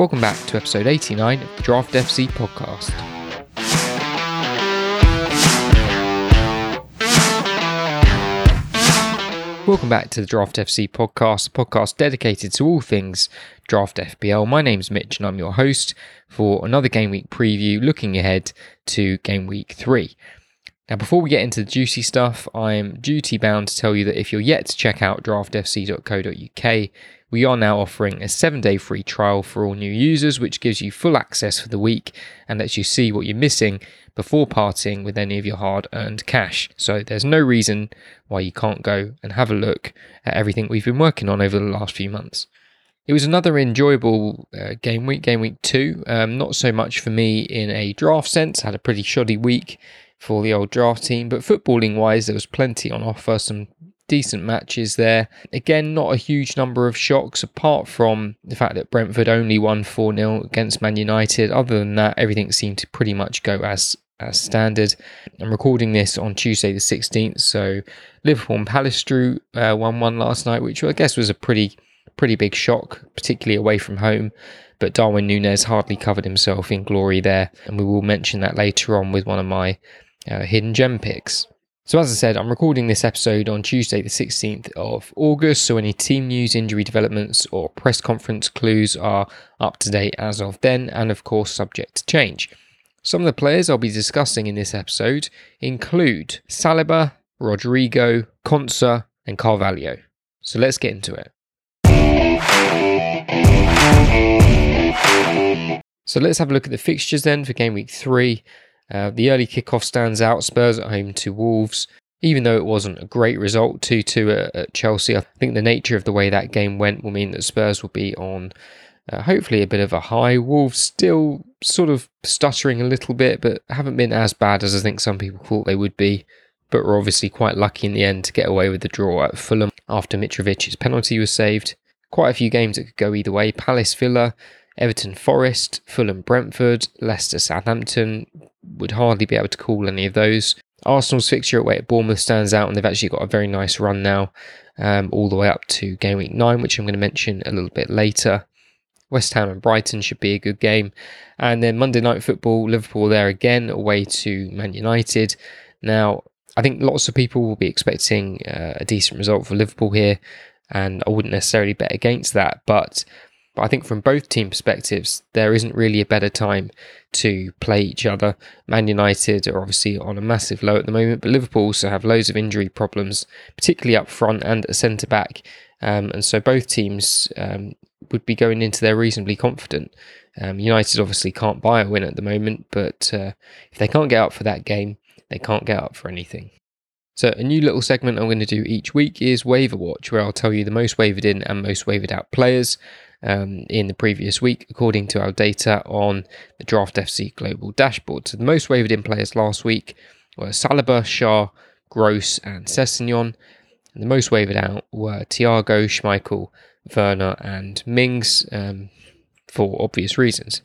Welcome back to episode 89 of the Draft FC podcast. Welcome back to the Draft FC podcast, a podcast dedicated to all things Draft FPL. My name's Mitch and I'm your host for another game week preview looking ahead to game week 3. Now, before we get into the juicy stuff, I'm duty bound to tell you that if you're yet to check out draftfc.co.uk, we are now offering a seven day free trial for all new users, which gives you full access for the week and lets you see what you're missing before parting with any of your hard earned cash. So there's no reason why you can't go and have a look at everything we've been working on over the last few months. It was another enjoyable uh, game week, game week two. Um, not so much for me in a draft sense, had a pretty shoddy week for the old draft team. But footballing wise, there was plenty on offer, some decent matches there. Again, not a huge number of shocks apart from the fact that Brentford only won 4 0 against Man United. Other than that, everything seemed to pretty much go as as standard. I'm recording this on Tuesday the 16th, so Liverpool and Palace drew uh, 1 1 last night, which I guess was a pretty pretty big shock, particularly away from home. But Darwin Nunez hardly covered himself in glory there, and we will mention that later on with one of my uh, hidden gem picks. So, as I said, I'm recording this episode on Tuesday, the 16th of August. So, any team news, injury developments, or press conference clues are up to date as of then, and of course, subject to change. Some of the players I'll be discussing in this episode include Saliba, Rodrigo, Konsa, and Carvalho. So, let's get into it. So, let's have a look at the fixtures then for game week three. Uh, the early kickoff stands out. Spurs at home to Wolves. Even though it wasn't a great result, 2 2 at, at, Chelsea, I think the nature of the way that game went will mean that Spurs will be on uh, hopefully a bit of a high. Wolves still sort of stuttering a little bit, but haven't been as bad as I think some people thought they would be. But were obviously quite lucky in the end to get away with the draw at Fulham after Mitrovic's penalty was saved. Quite a few games that could go either way. Palace Villa, Everton Forest, Fulham Brentford, Leicester Southampton, would hardly be able to call any of those. Arsenal's fixture away at Bournemouth stands out, and they've actually got a very nice run now, um, all the way up to game week nine, which I'm going to mention a little bit later. West Ham and Brighton should be a good game. And then Monday Night Football, Liverpool there again, away to Man United. Now, I think lots of people will be expecting uh, a decent result for Liverpool here, and I wouldn't necessarily bet against that. But but I think from both team perspectives, there isn't really a better time to play each other. Man United are obviously on a massive low at the moment, but Liverpool also have loads of injury problems, particularly up front and at centre back. Um, and so both teams um, would be going into there reasonably confident. Um, United obviously can't buy a win at the moment, but uh, if they can't get up for that game, they can't get up for anything. So, a new little segment I'm going to do each week is Waiver Watch, where I'll tell you the most wavered in and most wavered out players um, in the previous week, according to our data on the Draft FC Global dashboard. So the most wavered in players last week were Saliba, Schär, Gross, and Sessegnon. And the most wavered out were Thiago, Schmeichel, Werner, and Mings um, for obvious reasons.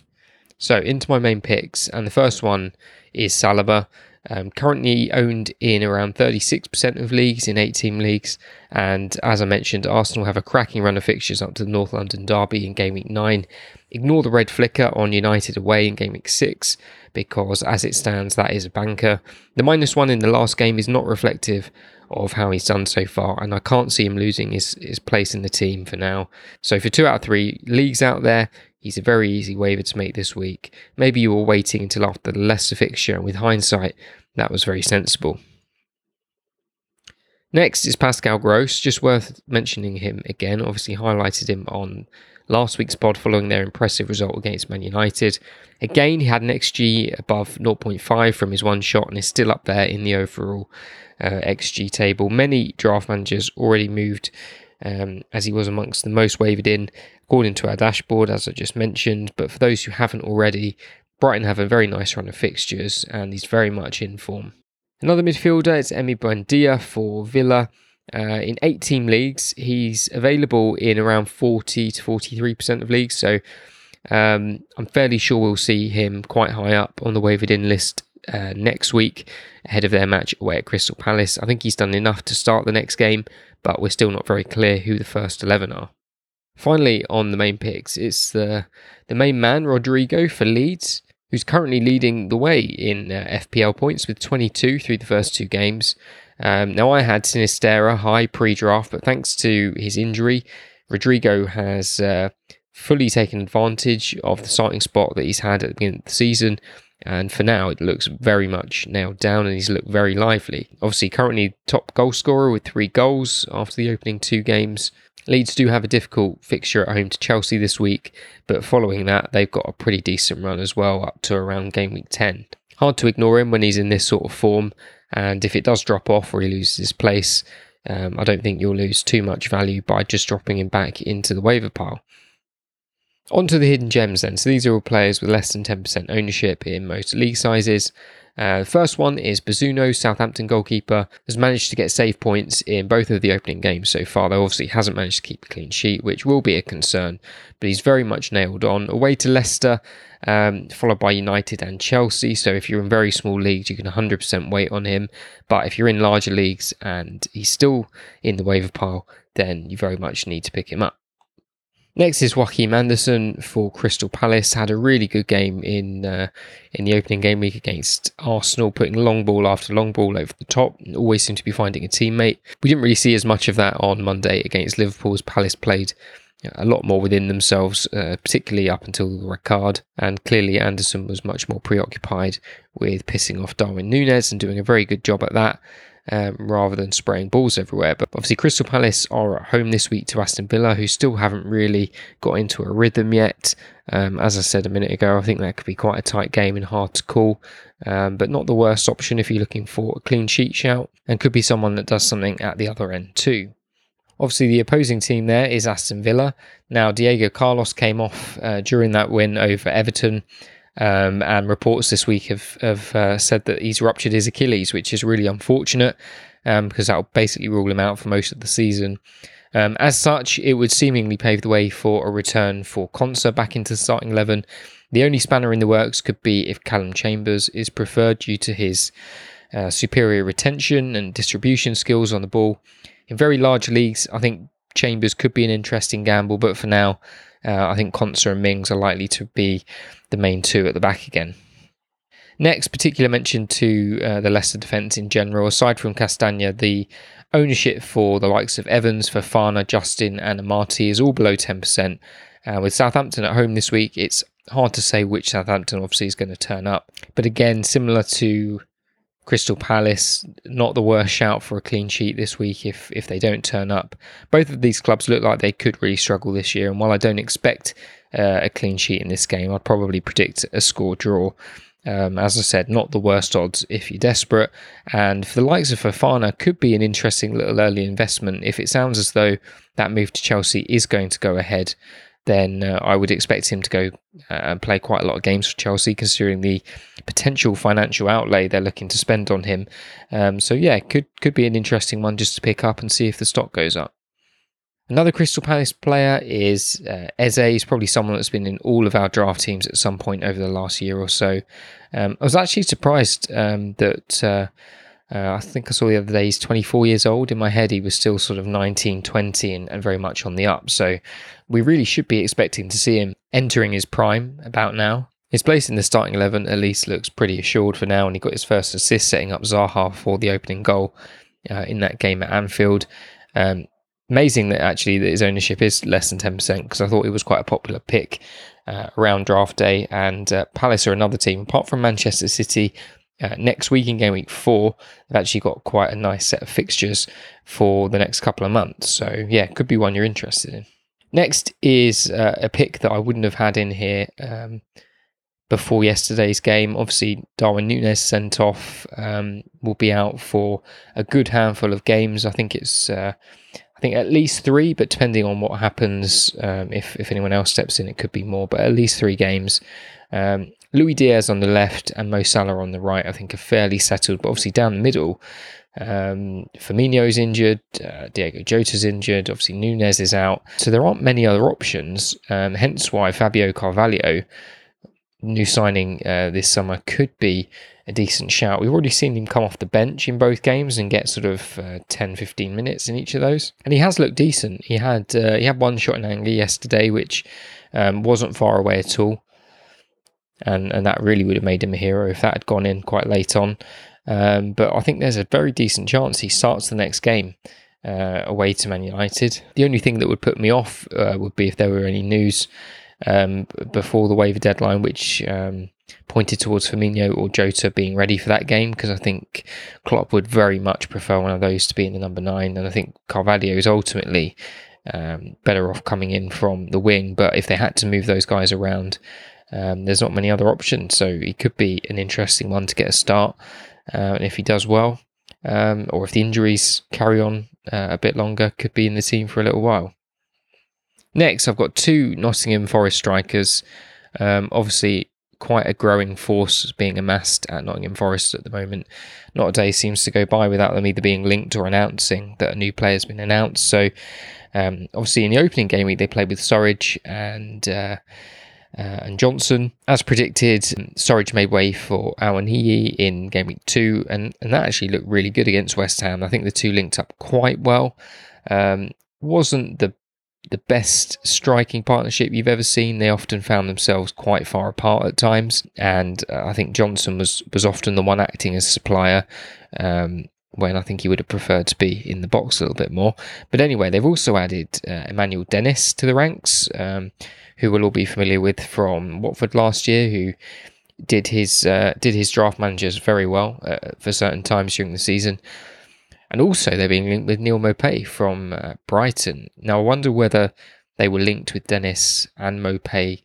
So into my main picks, and the first one is Saliba. Um, currently owned in around 36% of leagues in 8 team leagues. And as I mentioned, Arsenal have a cracking run of fixtures up to the North London Derby in Game Week 9. Ignore the red flicker on United away in Game Week 6 because as it stands, that is a banker. The minus one in the last game is not reflective of how he's done so far, and I can't see him losing his, his place in the team for now. So for two out of three leagues out there, He's a very easy waiver to make this week. Maybe you were waiting until after the Leicester fixture, and with hindsight, that was very sensible. Next is Pascal Gross, just worth mentioning him again. Obviously, highlighted him on last week's pod following their impressive result against Man United. Again, he had an XG above 0.5 from his one shot and is still up there in the overall uh, XG table. Many draft managers already moved um, as he was amongst the most wavered in, according to our dashboard, as I just mentioned. But for those who haven't already, Brighton have a very nice run of fixtures and he's very much in form. Another midfielder is Emi Buendia for Villa. Uh, in eight team leagues, he's available in around 40 to 43% of leagues. So um, I'm fairly sure we'll see him quite high up on the wavered in list uh, next week ahead of their match away at Crystal Palace. I think he's done enough to start the next game, but we're still not very clear who the first 11 are. Finally, on the main picks, it's the the main man Rodrigo for Leeds, who's currently leading the way in uh, FPL points with 22 through the first two games. Um, now, I had Sinisterra high pre-draft, but thanks to his injury, Rodrigo has uh, fully taken advantage of the starting spot that he's had at the beginning of the season. And for now, it looks very much nailed down and he's looked very lively. Obviously, currently top goal scorer with three goals after the opening two games. Leeds do have a difficult fixture at home to Chelsea this week, but following that, they've got a pretty decent run as well up to around game week 10. Hard to ignore him when he's in this sort of form, and if it does drop off or he loses his place, um, I don't think you'll lose too much value by just dropping him back into the waiver pile. On to the hidden gems then. So these are all players with less than 10% ownership in most league sizes. Uh, the first one is Bazunu, Southampton goalkeeper, has managed to get save points in both of the opening games so far, though obviously hasn't managed to keep a clean sheet, which will be a concern, but he's very much nailed on. Away to Leicester, um, followed by United and Chelsea. So if you're in very small leagues, you can 100% wait on him. But if you're in larger leagues and he's still in the waiver pile, then you very much need to pick him up. Next is Joachim Andersen for Crystal Palace. Had a really good game in uh, in the opening game week against Arsenal, putting long ball after long ball over the top. Always seemed to be finding a teammate. We didn't really see as much of that on Monday against Liverpool as Palace played a lot more within themselves, uh, particularly up until the red card. And clearly, Andersen was much more preoccupied with pissing off Darwin Nunez and doing a very good job at that um, rather than spraying balls everywhere. But obviously, Crystal Palace are at home this week to Aston Villa, who still haven't really got into a rhythm yet. Um, as I said a minute ago, I think that could be quite a tight game and hard to call, um, but not the worst option if you're looking for a clean sheet shout, and could be someone that does something at the other end too. Obviously, the opposing team there is Aston Villa. Now, Diego Carlos came off uh, during that win over Everton. Um, and reports this week have, have uh, said that he's ruptured his Achilles, which is really unfortunate um, because that'll basically rule him out for most of the season. Um, as such, it would seemingly pave the way for a return for Konsa back into the starting 11. The only spanner in the works could be if Callum Chambers is preferred due to his uh, superior retention and distribution skills on the ball. In very large leagues, I think Chambers could be an interesting gamble, but for now, uh, I think Konsa and Mings are likely to be the main two at the back again. Next, particular mention to uh, the Leicester defence in general. Aside from Castagna, the ownership for the likes of Evans, Fofana, Justin, and Amartey is all below 10%. Uh, with Southampton at home this week, it's hard to say which Southampton obviously is going to turn up. But again, similar to Crystal Palace, not the worst shout for a clean sheet this week if if they don't turn up. Both of these clubs look like they could really struggle this year, and while I don't expect uh, a clean sheet in this game, I'd probably predict a score draw. Um, as I said, not the worst odds if you're desperate. And for the likes of Fofana, could be an interesting little early investment if it sounds as though that move to Chelsea is going to go ahead then uh, I would expect him to go uh, and play quite a lot of games for Chelsea, considering the potential financial outlay they're looking to spend on him. Um, so yeah, could could be an interesting one just to pick up and see if the stock goes up. Another Crystal Palace player is uh, Eze. He's probably someone that's been in all of our draft teams at some point over the last year or so. Um, I was actually surprised um, that. Uh, I think I saw the other day he's 24 years old. In my head, he was still sort of 19, 20 and, and very much on the up. So we really should be expecting to see him entering his prime about now. His place in the starting 11 at least looks pretty assured for now, and he got his first assist setting up Zaha for the opening goal uh, in that game at Anfield. Um, amazing that actually that his ownership is less than 10% because I thought it was quite a popular pick uh, around draft day. And uh, Palace are another team, apart from Manchester City, uh, next week in game week four, they've actually got quite a nice set of fixtures for the next couple of months. So, yeah, could be one you're interested in. Next is uh, a pick that I wouldn't have had in here um, before yesterday's game. Obviously, Darwin Nunez sent off, um, will be out for a good handful of games. I think it's. Uh, I think at least three, but depending on what happens, um, if if anyone else steps in, it could be more. But at least three games. Um, Luis Diaz on the left and Mo Salah on the right, I think, are fairly settled. But obviously, down the middle, um, Firmino's injured, uh, Diego Jota's injured, obviously, Nunez is out. So there aren't many other options. Um, hence why Fabio Carvalho, new signing uh, this summer, could be a decent shout. We've already seen him come off the bench in both games and get sort of uh, 10, 15 minutes in each of those, and he has looked decent. He had uh, he had one shot in anger yesterday, which um, wasn't far away at all, and and that really would have made him a hero if that had gone in quite late on. Um, but I think there's a very decent chance he starts the next game. Uh, away to Man United. The only thing that would put me off uh, would be if there were any news um, before the waiver deadline, which um, pointed towards Firmino or Jota being ready for that game because I think Klopp would very much prefer one of those to be in the number nine, and I think Carvalho is ultimately um, better off coming in from the wing. But if they had to move those guys around, um, there's not many other options, so he could be an interesting one to get a start. Uh, and if he does well, um, or if the injuries carry on uh, a bit longer, could be in the team for a little while. Next, I've got two Nottingham Forest strikers. Um, obviously, quite a growing force being amassed at Nottingham Forest at the moment. Not a day seems to go by without them either being linked or announcing that a new player has been announced. So, um, obviously, in the opening game week, they played with Surridge and uh, and Johnson. As predicted, Surridge made way for Awoniyi in game week two, and, and that actually looked really good against West Ham. I think the two linked up quite well. Um, wasn't the the best striking partnership you've ever seen. They often found themselves quite far apart at times, and uh, I think Johnson was was often the one acting as supplier. Um, when I think he would have preferred to be in the box a little bit more. But anyway, they've also added uh, Emmanuel Dennis to the ranks, um, who we'll all be familiar with from Watford last year, who did his uh, did his draft managers very well uh, for certain times during the season. And also, they're being linked with Neal Maupay from uh, Brighton. Now, I wonder whether they were linked with Dennis and Maupay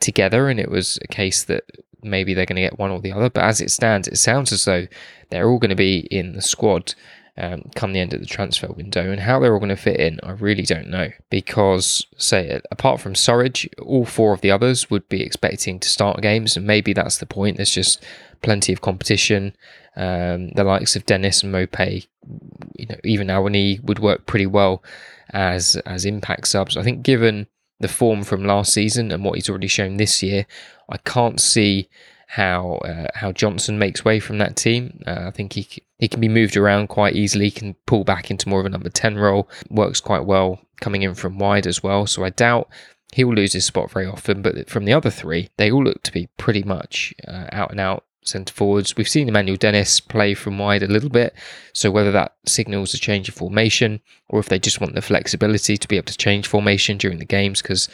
together, and it was a case that maybe they're going to get one or the other. But as it stands, it sounds as though they're all going to be in the squad um, come the end of the transfer window. And how they're all going to fit in, I really don't know. Because, say, apart from Surridge, all four of the others would be expecting to start games, and maybe that's the point. There's just plenty of competition. Um, the likes of Dennis and Maupay, you know, even Awoniyi would work pretty well as as impact subs. I think given the form from last season and what he's already shown this year, I can't see how uh, how Johnson makes way from that team. Uh, I think he he can be moved around quite easily. He can pull back into more of a number ten role. Works quite well coming in from wide as well. So I doubt he will lose his spot very often. But from the other three, they all look to be pretty much uh, out and out centre forwards. We've seen Emmanuel Dennis play from wide a little bit, so whether that signals a change of formation or if they just want the flexibility to be able to change formation during the games, because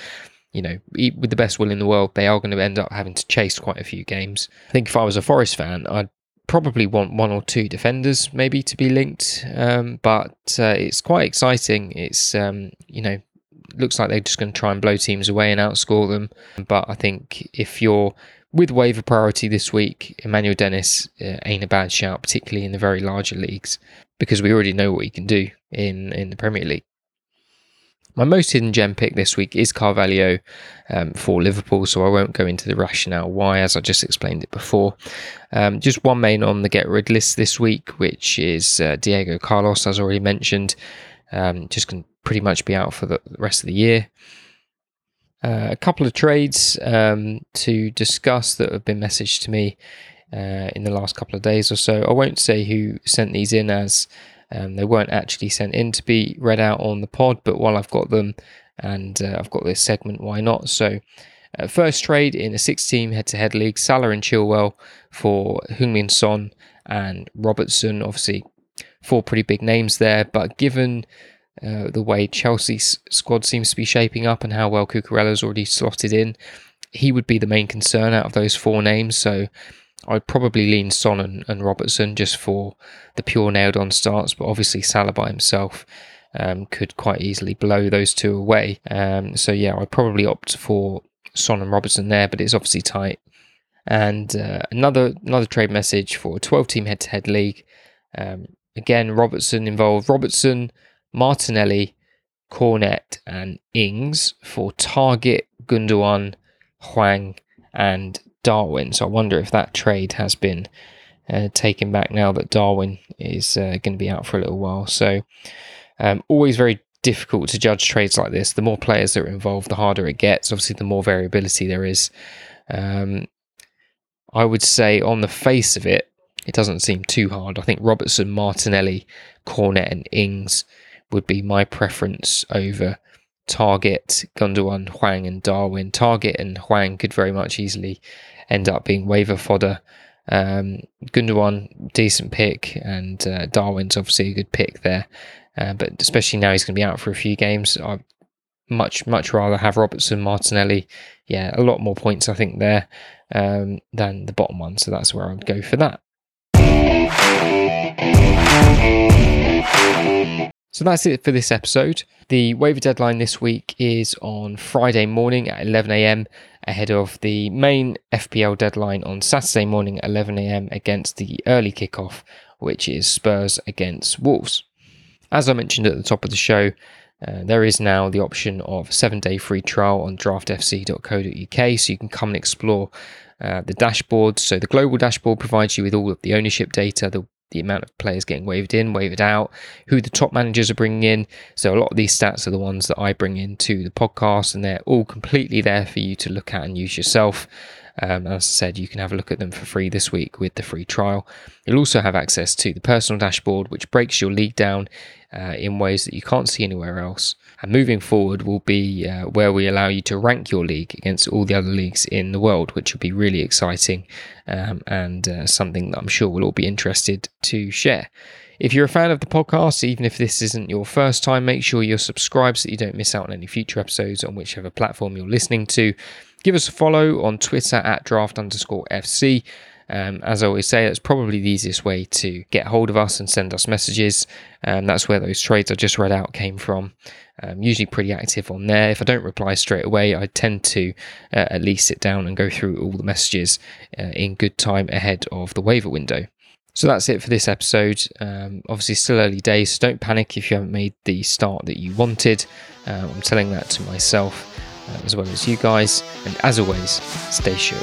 you know, with the best will in the world, they are going to end up having to chase quite a few games. I think if I was a Forest fan, I'd probably want one or two defenders maybe to be linked, um, but uh, it's quite exciting. It's um, you know looks like they're just going to try and blow teams away and outscore them. But I think if you're with waiver priority this week, Emmanuel Dennis uh, ain't a bad shout, particularly in the very larger leagues, because we already know what he can do in, in the Premier League. My most hidden gem pick this week is Carvalho um, for Liverpool, so I won't go into the rationale why, as I just explained it before. Um, just one main on the get rid list this week, which is uh, Diego Carlos, as already mentioned. Um, just can pretty much be out for the rest of the year. Uh, a couple of trades um, to discuss that have been messaged to me uh, in the last couple of days or so. I won't say who sent these in as um, they weren't actually sent in to be read out on the pod, but while I've got them and uh, I've got this segment, why not? So, uh, first trade in a six team head to head league Salah and Chilwell for Heung-Min Son and Robertson. Obviously, four pretty big names there, but given uh, the way Chelsea's squad seems to be shaping up and how well Cucurella's already slotted in, he would be the main concern out of those four names. So I'd probably lean Son and, and Robertson just for the pure nailed on starts, but obviously Salah by himself um, could quite easily blow those two away. Um, so yeah, I'd probably opt for Son and Robertson there, but it's obviously tight. And uh, another another trade message for a 12 team head to head league. Um, again, Robertson involved. Robertson Martinelli, Cornet, and Ings for Targett, Gundogan, Hwang, and Darwin. So I wonder if that trade has been uh, taken back now that Darwin is uh, going to be out for a little while. So um, always very difficult to judge trades like this. The more players that are involved, the harder it gets. Obviously, the more variability there is. Um, I would say on the face of it, it doesn't seem too hard. I think Robertson, Martinelli, Cornet, and Ings would be my preference over Targett, Gundogan, Hwang, and Darwin. Targett and Hwang could very much easily end up being waiver fodder. Um, Gundogan, decent pick, and uh, Darwin's obviously a good pick there. Uh, but especially now he's going to be out for a few games, I much much rather have Robertson, Martinelli. Yeah, a lot more points I think there um, than the bottom one. So that's where I'd go for that. So that's it for this episode. The waiver deadline this week is on Friday morning at 11am, ahead of the main FPL deadline on Saturday morning at 11am against the early kickoff, which is Spurs against Wolves. As I mentioned at the top of the show, uh, there is now the option of a seven day free trial on draftfc.co.uk, so you can come and explore uh, the dashboard. So, the global dashboard provides you with all of the ownership data, the the amount of players getting waived in, waived out, who the top managers are bringing in. So a lot of these stats are the ones that I bring into the podcast, and they're all completely there for you to look at and use yourself. Um, as I said, you can have a look at them for free this week with the free trial. You'll also have access to the personal dashboard, which breaks your league down uh, in ways that you can't see anywhere else. And moving forward will be uh, where we allow you to rank your league against all the other leagues in the world, which will be really exciting um, and uh, something that I'm sure we'll all be interested to share. If you're a fan of the podcast, even if this isn't your first time, make sure you're subscribed so that you don't miss out on any future episodes on whichever platform you're listening to. Give us a follow on Twitter at draft underscore FC. Um, as I always say, that's probably the easiest way to get hold of us and send us messages. Um, that's where those trades I just read out came from. Um, usually pretty active on there. If I don't reply straight away, I tend to uh, at least sit down and go through all the messages uh, in good time ahead of the waiver window. So that's it for this episode. Um, obviously, still early days, so don't panic if you haven't made the start that you wanted. Uh, I'm telling that to myself as well as you guys. And as always, stay sure.